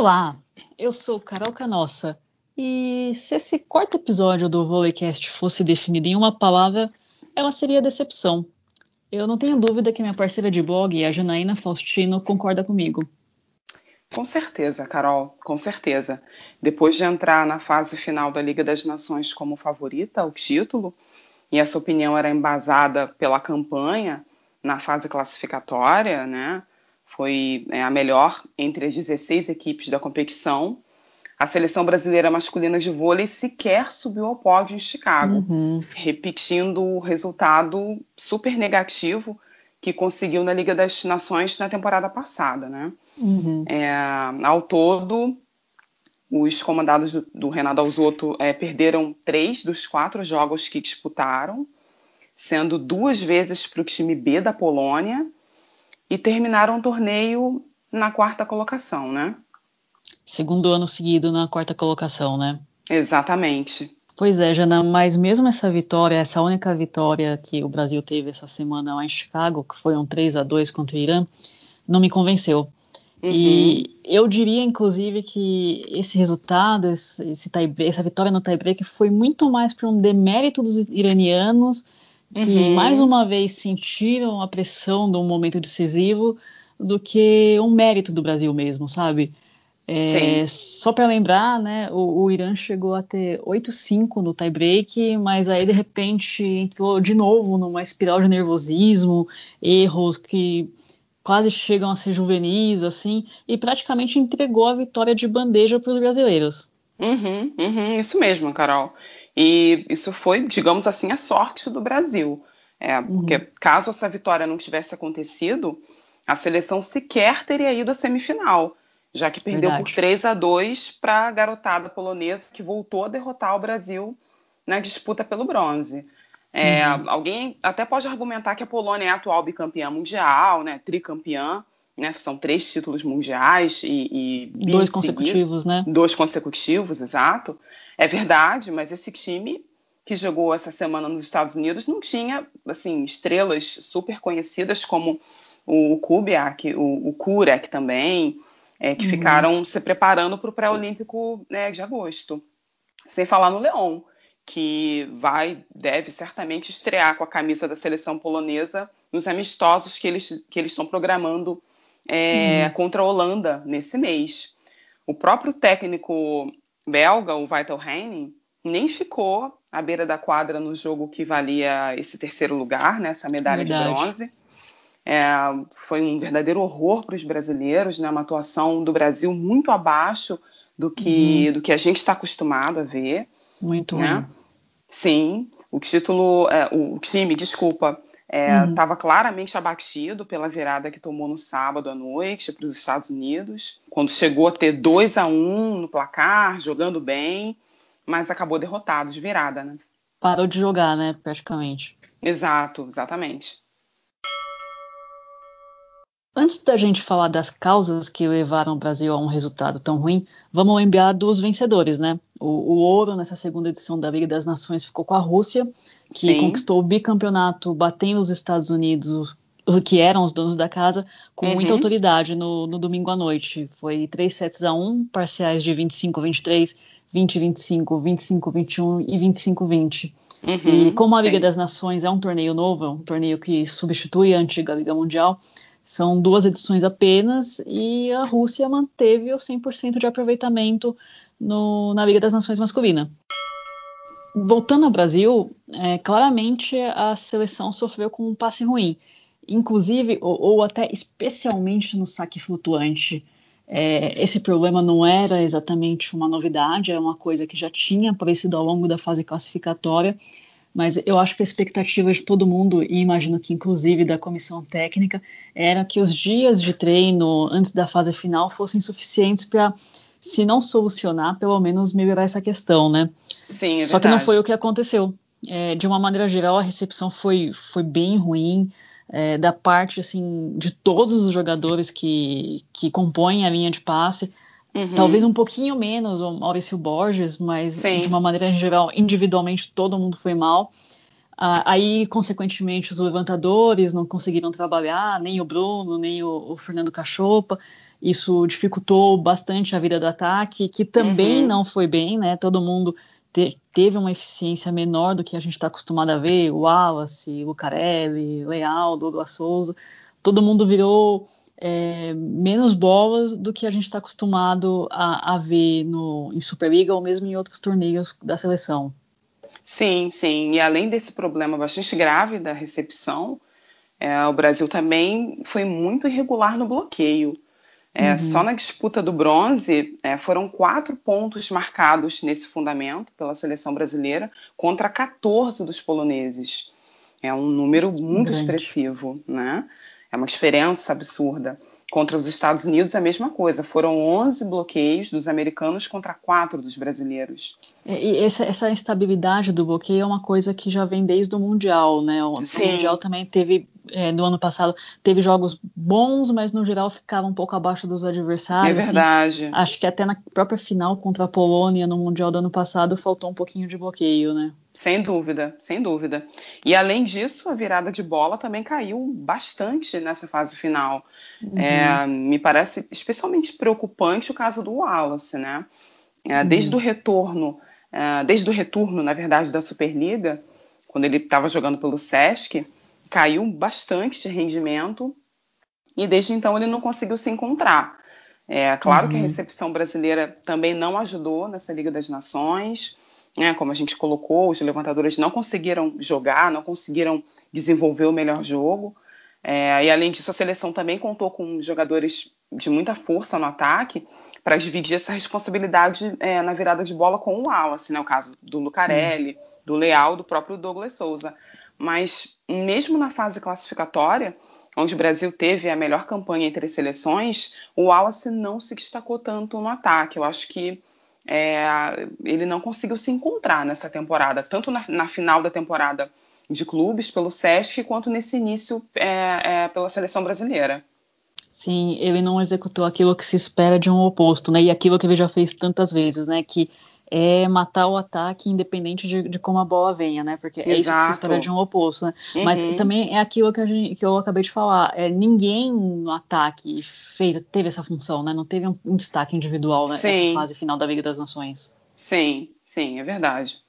Olá, eu sou Carol Canossa e se esse quarto episódio do Volleycast fosse definido em uma palavra, ela seria decepção. Eu não tenho dúvida que minha parceira de blog, a Janaína Faustino, concorda comigo. Com certeza, Carol, com certeza. Depois de entrar na fase final da Liga das Nações como favorita ao título, e essa opinião era embasada pela campanha na fase classificatória, né? Foi é, a melhor entre as 16 equipes da competição. A seleção brasileira masculina de vôlei sequer subiu ao pódio em Chicago, uhum. repetindo o resultado super negativo que conseguiu na Liga das Nações na temporada passada, né? Uhum. É, ao todo, os comandados do, do Renato Alzotto é, perderam três dos quatro jogos que disputaram, sendo duas vezes para o time B da Polônia, e terminaram o torneio na quarta colocação, né? Segundo ano seguido na quarta colocação, né? Exatamente. Pois é, Jana, mas mesmo essa vitória, essa única vitória que o Brasil teve essa semana lá em Chicago, que foi um 3 a 2 contra o Irã, não me convenceu. Uhum. E eu diria, inclusive, que esse resultado, esse, esse essa vitória no tie-break foi muito mais por um demérito dos iranianos, que uhum. mais uma vez sentiram a pressão de um momento decisivo, do que um mérito do Brasil mesmo, sabe? É, só para lembrar, né, o, o, Irã chegou a ter 8-5 no tie-break, mas aí de repente entrou de novo numa espiral de nervosismo, erros que quase chegam a ser juvenis, assim, e praticamente entregou a vitória de bandeja para os brasileiros. Uhum, uhum, isso mesmo, Carol. E isso foi, digamos assim, a sorte do Brasil. É, porque uhum. caso essa vitória não tivesse acontecido, a seleção sequer teria ido à semifinal já que perdeu Verdade. por 3 a 2 para a garotada polonesa, que voltou a derrotar o Brasil na disputa pelo bronze. É, uhum. Alguém até pode argumentar que a Polônia é a atual bicampeã mundial, né, tricampeã, né, são três títulos mundiais e, e dois consecutivos, né? Dois consecutivos, exato. É verdade, mas esse time que jogou essa semana nos Estados Unidos não tinha assim estrelas super conhecidas como o Kubiak, o, o Kurek também, é, que uhum. ficaram se preparando para o pré-olímpico né, de agosto. Sem falar no Leão, que vai, deve certamente estrear com a camisa da seleção polonesa nos amistosos que eles, que eles estão programando é, uhum. contra a Holanda nesse mês. O próprio técnico belga, o Vital Heine, nem ficou à beira da quadra no jogo que valia esse terceiro lugar, né, essa medalha Verdade. de bronze. É, foi um verdadeiro horror para os brasileiros, né? uma atuação do Brasil muito abaixo do que, uhum. do que a gente está acostumado a ver. Muito né? Ruim. Sim, o título, é, o time, desculpa, estava é, uhum. claramente abatido pela virada que tomou no sábado à noite para os Estados Unidos, quando chegou a ter 2 a 1 um no placar, jogando bem, mas acabou derrotado de virada, né? Parou de jogar, né, praticamente. Exato, exatamente. Antes da gente falar das causas que levaram o Brasil a um resultado tão ruim, vamos lembrar dos vencedores, né? O, o ouro nessa segunda edição da Liga das Nações ficou com a Rússia, que Sim. conquistou o bicampeonato batendo os Estados Unidos, os que eram os donos da casa, com uhum. muita autoridade no, no, domingo à noite. Foi 3 sets a 1, parciais de 25-23, 20-25, 25-21 e 25-20. Uhum, e como a Liga sim. das Nações é um torneio novo, é um torneio que substitui a antiga Liga Mundial, são duas edições apenas e a Rússia manteve o 100% de aproveitamento no, na Liga das Nações masculina. Voltando ao Brasil, é, claramente a seleção sofreu com um passe ruim, inclusive ou, ou até especialmente no saque flutuante. É, esse problema não era exatamente uma novidade, é uma coisa que já tinha aparecido ao longo da fase classificatória mas eu acho que a expectativa de todo mundo, e imagino que inclusive da comissão técnica, era que os dias de treino antes da fase final fossem suficientes para, se não solucionar, pelo menos melhorar essa questão, né? Sim, é Só que não foi o que aconteceu. É, de uma maneira geral, a recepção foi, foi bem ruim. É, da parte assim de todos os jogadores que, que compõem a linha de passe, Uhum. Talvez um pouquinho menos o Maurício Borges, mas Sim. de uma maneira geral, individualmente, todo mundo foi mal. Uh, aí, consequentemente, os levantadores não conseguiram trabalhar, nem o Bruno, nem o, o Fernando Cachopa. isso dificultou bastante a vida do ataque, que também uhum. não foi bem, né? Todo mundo te, teve uma eficiência menor do que a gente está acostumado a ver, o Wallace, o Lucarelli, Leal, Douglas Souza, todo mundo virou é, menos bolas do que a gente está acostumado a, a, ver no, em Superliga ou mesmo em outros torneios da seleção. Sim, sim. E além desse problema bastante grave da recepção, é, o Brasil também foi muito irregular no bloqueio. É, uhum. Só na disputa do bronze é, foram quatro pontos marcados nesse fundamento pela seleção brasileira contra 14 dos poloneses. É um número muito Grande. expressivo, né? É uma diferença absurda. Contra os Estados Unidos, a mesma coisa. Foram 11 bloqueios dos americanos contra 4 dos brasileiros. E essa, essa instabilidade do bloqueio é uma coisa que já vem desde o Mundial, né? O, o Mundial também teve é, do ano passado teve jogos bons, mas no geral ficava um pouco abaixo dos adversários. É assim. verdade. Assim, acho que até na própria final contra a Polônia no Mundial do ano passado faltou um pouquinho de bloqueio, né? Sem dúvida, sem dúvida. E além disso, a virada de bola também caiu bastante nessa fase final. Uhum. É, me parece especialmente preocupante o caso do Wallace, né? É, uhum. Desde o retorno, é, desde o retorno, na verdade, da Superliga, quando ele estava jogando pelo Sesc, caiu bastante de rendimento e desde então ele não conseguiu se encontrar. É claro uhum. que a uhum. recepção brasileira também não ajudou nessa Liga das Nações, né? Como a gente colocou, os levantadores não conseguiram jogar, não conseguiram desenvolver o melhor jogo. É, e além disso, a seleção também contou com jogadores de muita força no ataque para dividir essa responsabilidade é, na virada de bola com o Wallace, né? O caso do Lucarelli, Sim. do Leal, do próprio Douglas Souza. Mas mesmo na fase classificatória, onde o Brasil teve a melhor campanha entre seleções, o Wallace não se destacou tanto no ataque. Eu acho que é, ele não conseguiu se encontrar nessa temporada, tanto na, na, final da temporada de clubes pelo SESC, quanto nesse início é, é, pela seleção brasileira. Sim, ele não executou aquilo que se espera de um oposto, né? E aquilo que ele já fez tantas vezes, né? Que é matar o ataque independente de, de como a bola venha, né? Porque Exato. é isso que se espera de um oposto, né? Uhum. Mas também é aquilo que, a gente, que eu acabei de falar. É, ninguém no ataque fez, teve essa função, né? Não teve um, um destaque individual nessa né? fase final da Liga das Nações. Sim, sim, é verdade.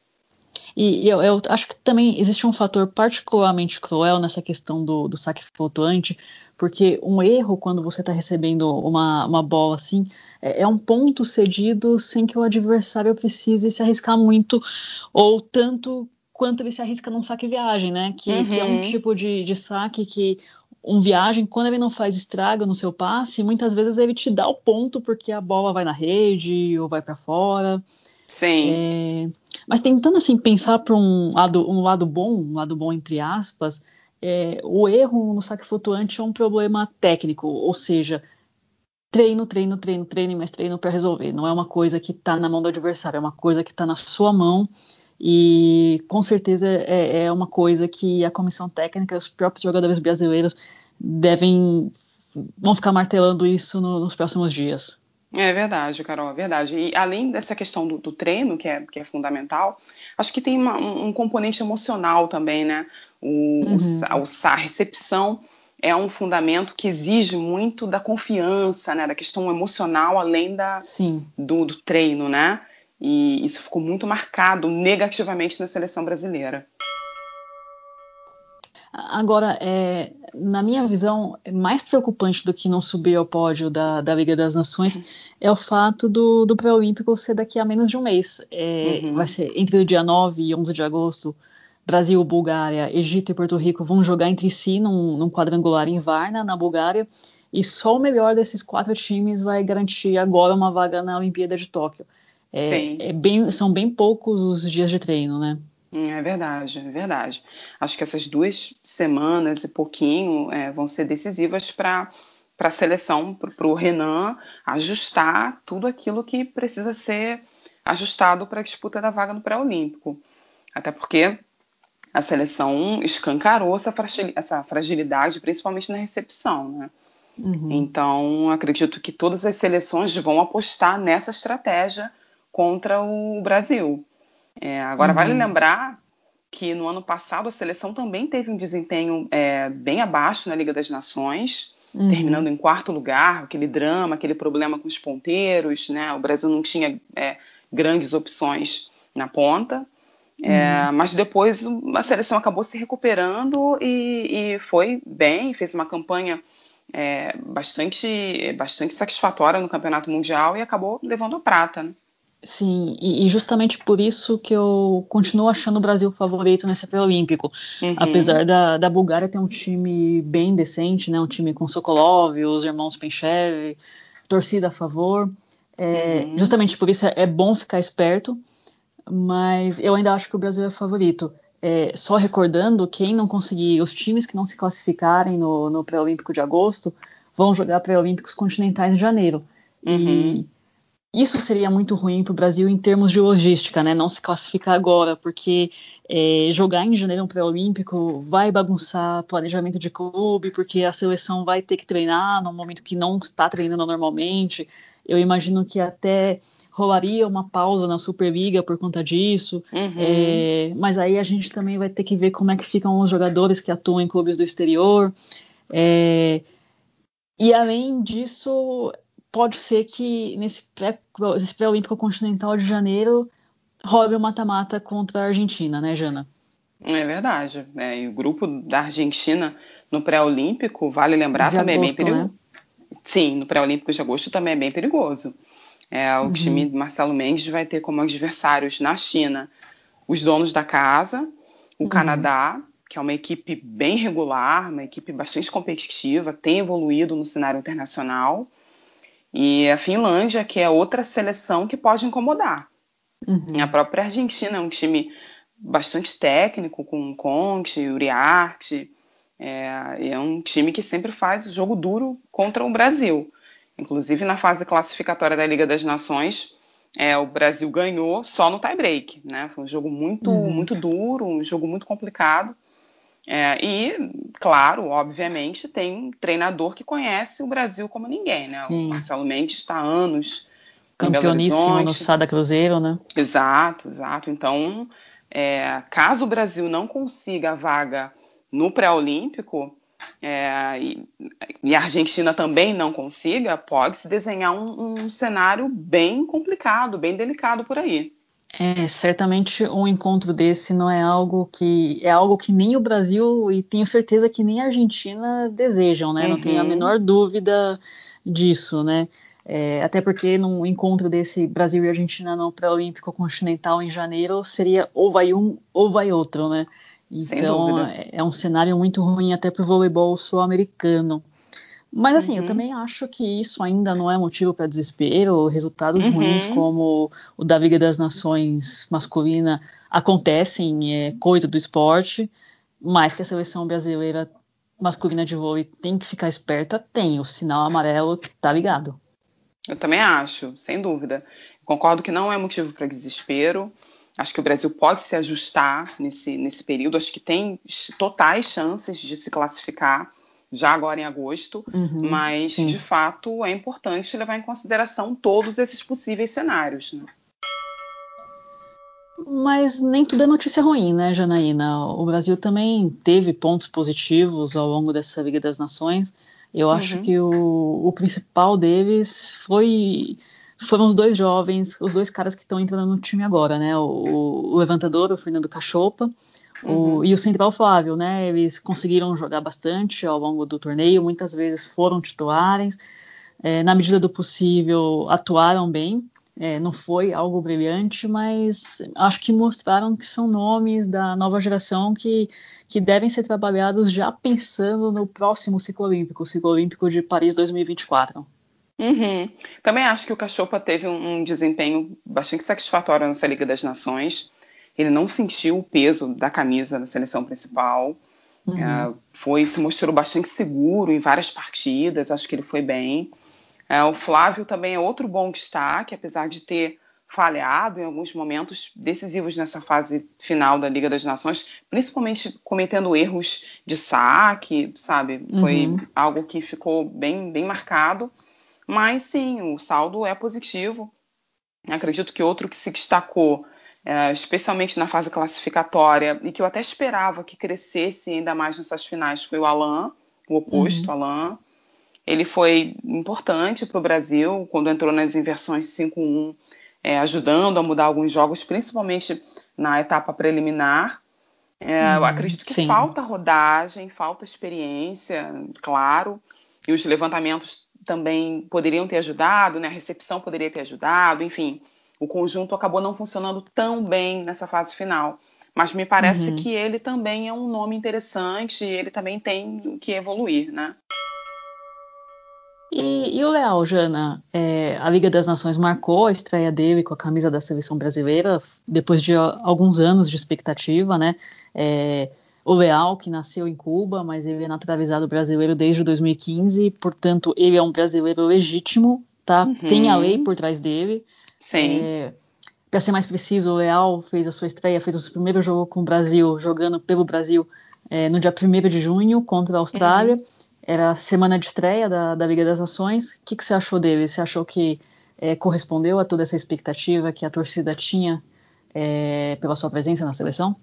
E eu, eu, acho que também existe um fator particularmente cruel nessa questão do, do saque flutuante, porque um erro quando você está recebendo uma, uma bola assim é, é, um ponto cedido sem que o adversário precise se arriscar muito ou tanto quanto ele se arrisca num saque viagem, né? Que, uhum. que é um uhum. tipo de, de saque que um viagem, quando ele não faz estrago no seu passe, muitas vezes ele te dá o ponto porque a bola vai na rede ou vai para fora. Sim. É, mas tentando assim pensar para um lado, um lado bom, um lado bom entre aspas, é, o erro no saque flutuante é um problema técnico, ou seja, treino, treino, treino, treino, mais treino para resolver. Não é uma coisa que está na mão do adversário, é uma coisa que está na sua mão e com certeza é, é, uma coisa que a comissão técnica, os próprios jogadores brasileiros devem vão ficar martelando isso no, nos próximos dias. É verdade, Carol, é verdade. E além dessa questão do, do treino, que é, que é fundamental, acho que tem uma, um, componente emocional também, né? O, uhum. o, a recepção é um fundamento que exige muito da confiança, né? Da questão emocional, além da, do, do treino, né? E isso ficou muito marcado negativamente na seleção brasileira. Agora, é, na minha visão, mais preocupante do que não subir ao pódio da, da Liga das Nações uhum. é o fato do, do Pré-Olímpico ser daqui a menos de um mês. É, uhum. Vai ser entre o dia 9 e 11 de agosto. Brasil, Bulgária, Egito e Porto Rico vão jogar entre si num, num quadrangular em Varna, na Bulgária. E só o melhor desses quatro times vai garantir agora uma vaga na Olimpíada de Tóquio. É, é bem, são bem poucos os dias de treino, né? É verdade, é verdade. Acho que essas duas semanas e pouquinho é, vão ser decisivas para para a seleção, para o Renan ajustar tudo aquilo que precisa ser ajustado para a disputa da vaga no pré-olímpico. Até porque a seleção escancarou essa, essa fragilidade, principalmente na recepção. Né? Uhum. Então, acredito que todas as seleções vão apostar nessa estratégia contra o Brasil. É, agora, uhum. vale lembrar que no ano passado a seleção também teve um desempenho é, bem abaixo na Liga das Nações. uhum. terminando em quarto lugar, aquele drama, aquele problema com os ponteiros, né? O Brasil não tinha é, grandes opções na ponta. É, uhum. mas depois a seleção acabou se recuperando e, e foi bem, fez uma campanha é, bastante, bastante satisfatória no Campeonato Mundial e acabou levando a prata. Né? Sim, e, e, justamente por isso que eu continuo achando o Brasil favorito nesse pré-olímpico. Uhum. Apesar da, da Bulgária ter um time bem decente, né, um time com Sokolov, os irmãos Penchev, torcida a favor. É, uhum. Justamente por isso é, é, bom ficar esperto, mas eu ainda acho que o Brasil é favorito. É, só recordando, quem não conseguir, os times que não se classificarem no, no pré-olímpico de agosto vão jogar pré-olímpicos continentais em janeiro. Uhum. E isso seria muito ruim para o Brasil em termos de logística, né? Não se classificar agora, porque é, jogar em janeiro um pré-olímpico vai bagunçar planejamento de clube, porque a seleção vai ter que treinar no momento que não está treinando normalmente. Eu imagino que até rolaria uma pausa na Superliga por conta disso. Uhum. É, mas aí a gente também vai ter que ver como é que ficam os jogadores que atuam em clubes do exterior. É, e além disso, pode ser que nesse pré-olímpico pré continental de janeiro roube o mata-mata contra a Argentina, né, Jana? É verdade. É, e o grupo da Argentina no pré-olímpico, vale lembrar, de também agosto, é bem perigoso. Né? Sim, no pré-olímpico de agosto também é bem perigoso. É, o uhum. time de Marcelo Mendes vai ter como adversários na China os donos da casa, o uhum. Canadá, que é uma equipe bem regular, uma equipe bastante competitiva, tem evoluído no cenário internacional, e a Finlândia, que é outra seleção que pode incomodar. Uhum. A própria Argentina é um time bastante técnico, com Conte, Uriarte. É, é um time que sempre faz jogo duro contra o Brasil. Inclusive, na fase classificatória da Liga das Nações, é, o Brasil ganhou só no tie-break. Né? Foi um jogo muito, uhum. muito duro, um jogo muito complicado. É, e, claro, obviamente, tem um treinador que conhece o Brasil como ninguém, né? Sim. O Marcelo Mendes está há anos. Campeoníssimo no Sada Cruzeiro, né? Exato, exato. Então, é, caso o Brasil não consiga a vaga no pré-olímpico, é, e, e, a Argentina também não consiga, pode-se desenhar um, um cenário bem complicado, bem delicado por aí. É, certamente um encontro desse não é algo que é algo que nem o Brasil e tenho certeza que nem a Argentina desejam, né? Uhum. Não tenho a uhum. menor dúvida disso, né? É, até porque num encontro desse Brasil e Argentina no pré-olímpico continental em janeiro seria ou vai um ou vai outro, né? Então é, é um cenário muito ruim até para o voleibol sul-americano. Mas assim, uhum. eu também acho que isso ainda não é motivo para desespero. Resultados uhum. ruins como o da Liga das Nações masculina acontecem, é coisa do esporte, mas que a seleção brasileira masculina de vôlei tem que ficar esperta, tem. O sinal amarelo tá ligado. Eu também acho, sem dúvida. Concordo que não é motivo para desespero. Acho que o Brasil pode se ajustar nesse, nesse período. Acho que tem totais chances de se classificar já agora em agosto, uhum, mas sim. de fato é importante levar em consideração todos esses possíveis cenários. Né? Mas nem tudo é notícia ruim, né, Janaína? O Brasil também teve pontos positivos ao longo dessa Liga das Nações. Eu acho uhum. que o, o principal deles foi foram os dois jovens, os dois caras que estão entrando no time agora, né? O, o levantador, o Fernando Cachopa, Uhum. O, e o Central Flávio, né? Eles conseguiram jogar bastante ao longo do torneio, muitas vezes foram titulares, é, na medida do possível atuaram bem. É, não foi algo brilhante, mas acho que mostraram que são nomes da nova geração que, que devem ser trabalhados já pensando no próximo ciclo olímpico, o ciclo olímpico de Paris 2024. Uhum. Também acho que o Cachopa teve um, um desempenho bastante satisfatório nessa Liga das Nações. Ele não sentiu o peso da camisa da seleção principal. Uhum. É, foi se mostrou bastante seguro em várias partidas. Acho que ele foi bem. É, o Flávio também é outro bom destaque, apesar de ter falhado em alguns momentos decisivos nessa fase final da Liga das Nações, principalmente cometendo erros de saque, sabe? Foi uhum. algo que ficou bem, bem marcado. Mas sim, o saldo é positivo. Acredito que outro que se destacou é, especialmente na fase classificatória, e que eu até esperava que crescesse ainda mais nessas finais, foi o Alain, o oposto, uhum. Alain. ele foi importante para o Brasil quando entrou nas inversões 5-1, é, ajudando a mudar alguns jogos, principalmente na etapa preliminar. É, eu uhum, acredito que sim. falta rodagem, falta experiência, claro, e os levantamentos também poderiam ter ajudado, né? a recepção poderia ter ajudado, enfim, o conjunto acabou não funcionando tão bem nessa fase final. Mas me parece uhum. que ele também é um nome interessante, ele também tem que evoluir, né? E, e, o Leal, Jana, é, a Liga das Nações marcou a estreia dele com a camisa da seleção brasileira depois de alguns anos de expectativa, né? É, o Leal, que nasceu em Cuba, mas ele é naturalizado brasileiro desde 2015, portanto, ele é um brasileiro legítimo, tá? Uhum. Tem a lei por trás dele. Sim. É, Para ser mais preciso, o Leal fez a sua estreia, fez o seu primeiro jogo com o Brasil, jogando pelo Brasil é, no dia 1 de junho contra a Austrália. Uhum era a semana de estreia da, da Liga das Nações. O que, que você achou dele? Você achou que é, correspondeu a toda essa expectativa que a torcida tinha é, pela sua presença na seleção?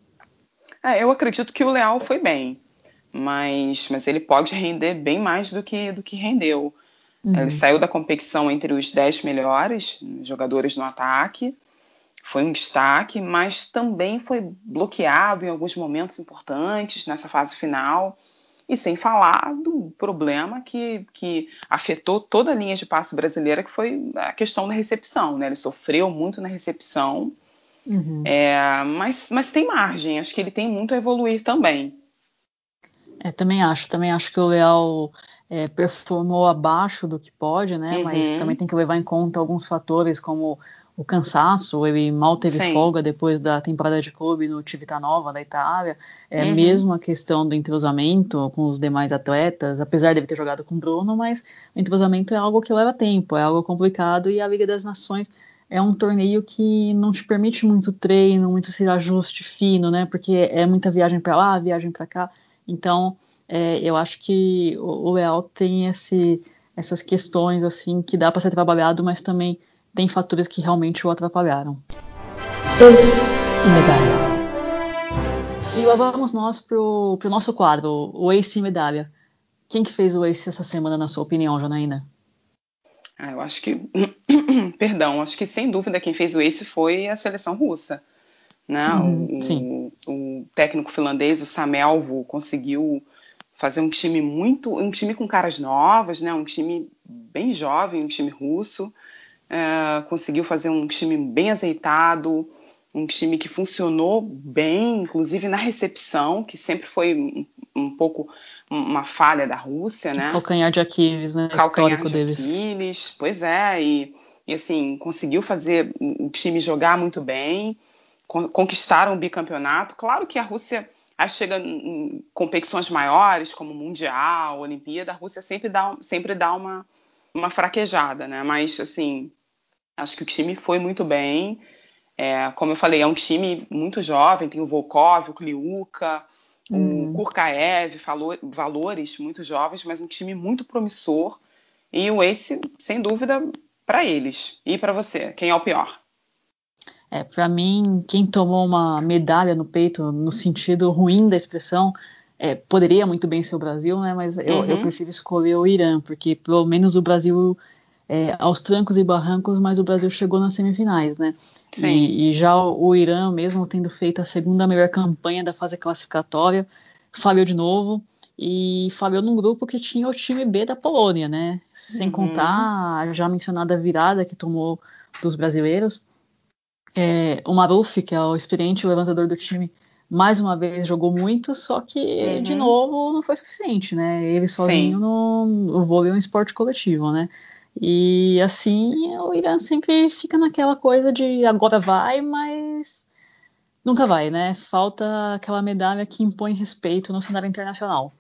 É, eu acredito que o Leal foi bem, mas, mas ele pode render bem mais do que, do que rendeu. Uhum. Ele saiu da competição entre os 10 melhores jogadores no ataque, foi um destaque, mas também foi bloqueado em alguns momentos importantes nessa fase final. E sem falar do problema que, que afetou toda a linha de passe brasileira, que foi a questão da recepção. Né? Ele sofreu muito na recepção, uhum. é, mas, mas tem margem, acho que ele tem muito a evoluir também. É, também acho, também acho que o Leal é, performou abaixo do que pode, né? Uhum. Mas também tem que levar em conta alguns fatores como o cansaço, ele mal teve Sim. folga depois da temporada de clube no Civitanova da Itália, é uhum. mesmo a questão do entrosamento com os demais atletas, apesar de ele ter jogado com o Bruno, mas o entrosamento é algo que leva tempo, é algo complicado e a Liga das Nações é um torneio que não te permite muito treino, muito esse ajuste fino, né? Porque é muita viagem para lá, viagem para cá. Então, é, eu acho que o, o Leal tem esse, essas questões assim que dá para ser trabalhado, mas também tem fatores que realmente o atrapalharam. Ex e medalha. E lá vamos nós pro, pro nosso quadro, o Ace e medalha. Quem que fez o Ace essa semana, na sua opinião, Janaína? Ah, eu acho que, perdão, acho que sem dúvida quem fez o Ace foi a seleção russa. Né? Uhum, o, o, o, técnico finlandês, o Samelvo, conseguiu fazer um time muito, um time com caras novas, né? Um time bem jovem, um time russo é, conseguiu fazer um time bem azeitado, um time que funcionou bem, inclusive na recepção, que sempre foi um, um pouco uma falha da Rússia, né? Calcanhar de Aquiles, né? Calcanhar de deles. Aquiles, pois é, e, e assim, conseguiu fazer o time jogar muito bem, conquistaram o bicampeonato. Claro que a Rússia aí chega em competições maiores, como Mundial, Olimpíada, a Rússia sempre dá, sempre dá uma, uma fraquejada, né? Mas, assim, acho que o time foi muito bem. É, como eu falei, é um time muito jovem, tem o Volkov, o Kliuka, hum. o Kurkaev, falou, valores muito jovens, mas um time muito promissor. E o Ace, sem dúvida, para eles. E para você, quem é o pior? É, para mim, quem tomou uma medalha no peito, no sentido ruim da expressão, é, poderia muito bem ser o Brasil, né? Mas eu, uhum. eu prefiro escolher o Irã, porque pelo menos o Brasil é, aos trancos e barrancos, mas o Brasil chegou nas semifinais, né? Sim. E, e, já o, o Irã, mesmo tendo feito a segunda melhor campanha da fase classificatória, falhou de novo e falhou num grupo que tinha o time B da Polônia, né? Sem uhum. contar a já mencionada virada que tomou dos brasileiros. É, o Maruf, que é o experiente levantador do time, mais uma vez jogou muito, só que uhum. de novo não foi suficiente, né? Ele sozinho no, no vôlei é um esporte coletivo, né? E assim o Irã sempre fica naquela coisa de agora vai, mas nunca vai, né? Falta aquela medalha que impõe respeito no cenário internacional.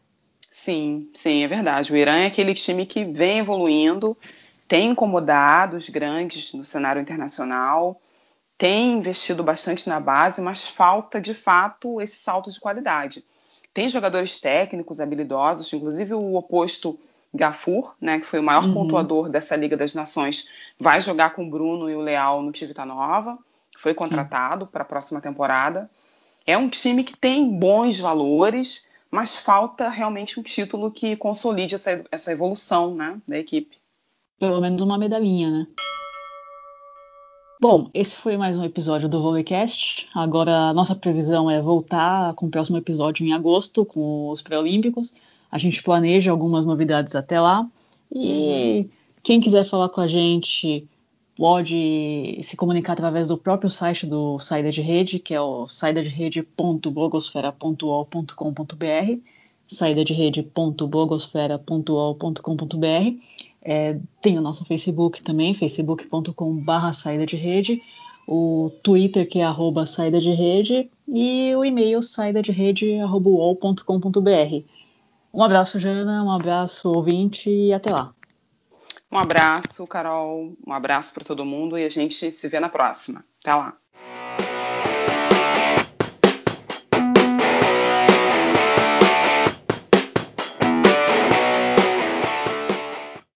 Sim, sim, é verdade. O Irã é aquele time que vem evoluindo, tem incomodado os grandes no cenário internacional tem investido bastante na base, mas falta de fato esse salto de qualidade. Tem jogadores técnicos, habilidosos, inclusive o oposto Gafur, né, que foi o maior uhum. pontuador dessa Liga das Nações, vai jogar com o Bruno e o Leal no Nova, foi contratado para a próxima temporada. É um time que tem bons valores, mas falta realmente um título que consolide essa, essa evolução né, da equipe. Pelo menos uma medalhinha, né? Bom, esse foi mais um episódio do Volleycast. Agora nossa previsão é voltar com o próximo episódio em agosto, com os pré-olímpicos. A gente planeja algumas novidades até lá. E quem quiser falar com a gente pode se comunicar através do próprio site do Saída de Rede, que é o saídaderede.blogosfera.ol.com.br saídaderede.blogosfera.ol.com.br é, tem o nosso Facebook também, facebook.com.br saída de rede, o Twitter que é arroba saída de rede e o e-mail saída de rede Um abraço, Jana, um abraço, ouvinte, e até lá. Um abraço, Carol, um abraço para todo mundo e a gente se vê na próxima. Até lá.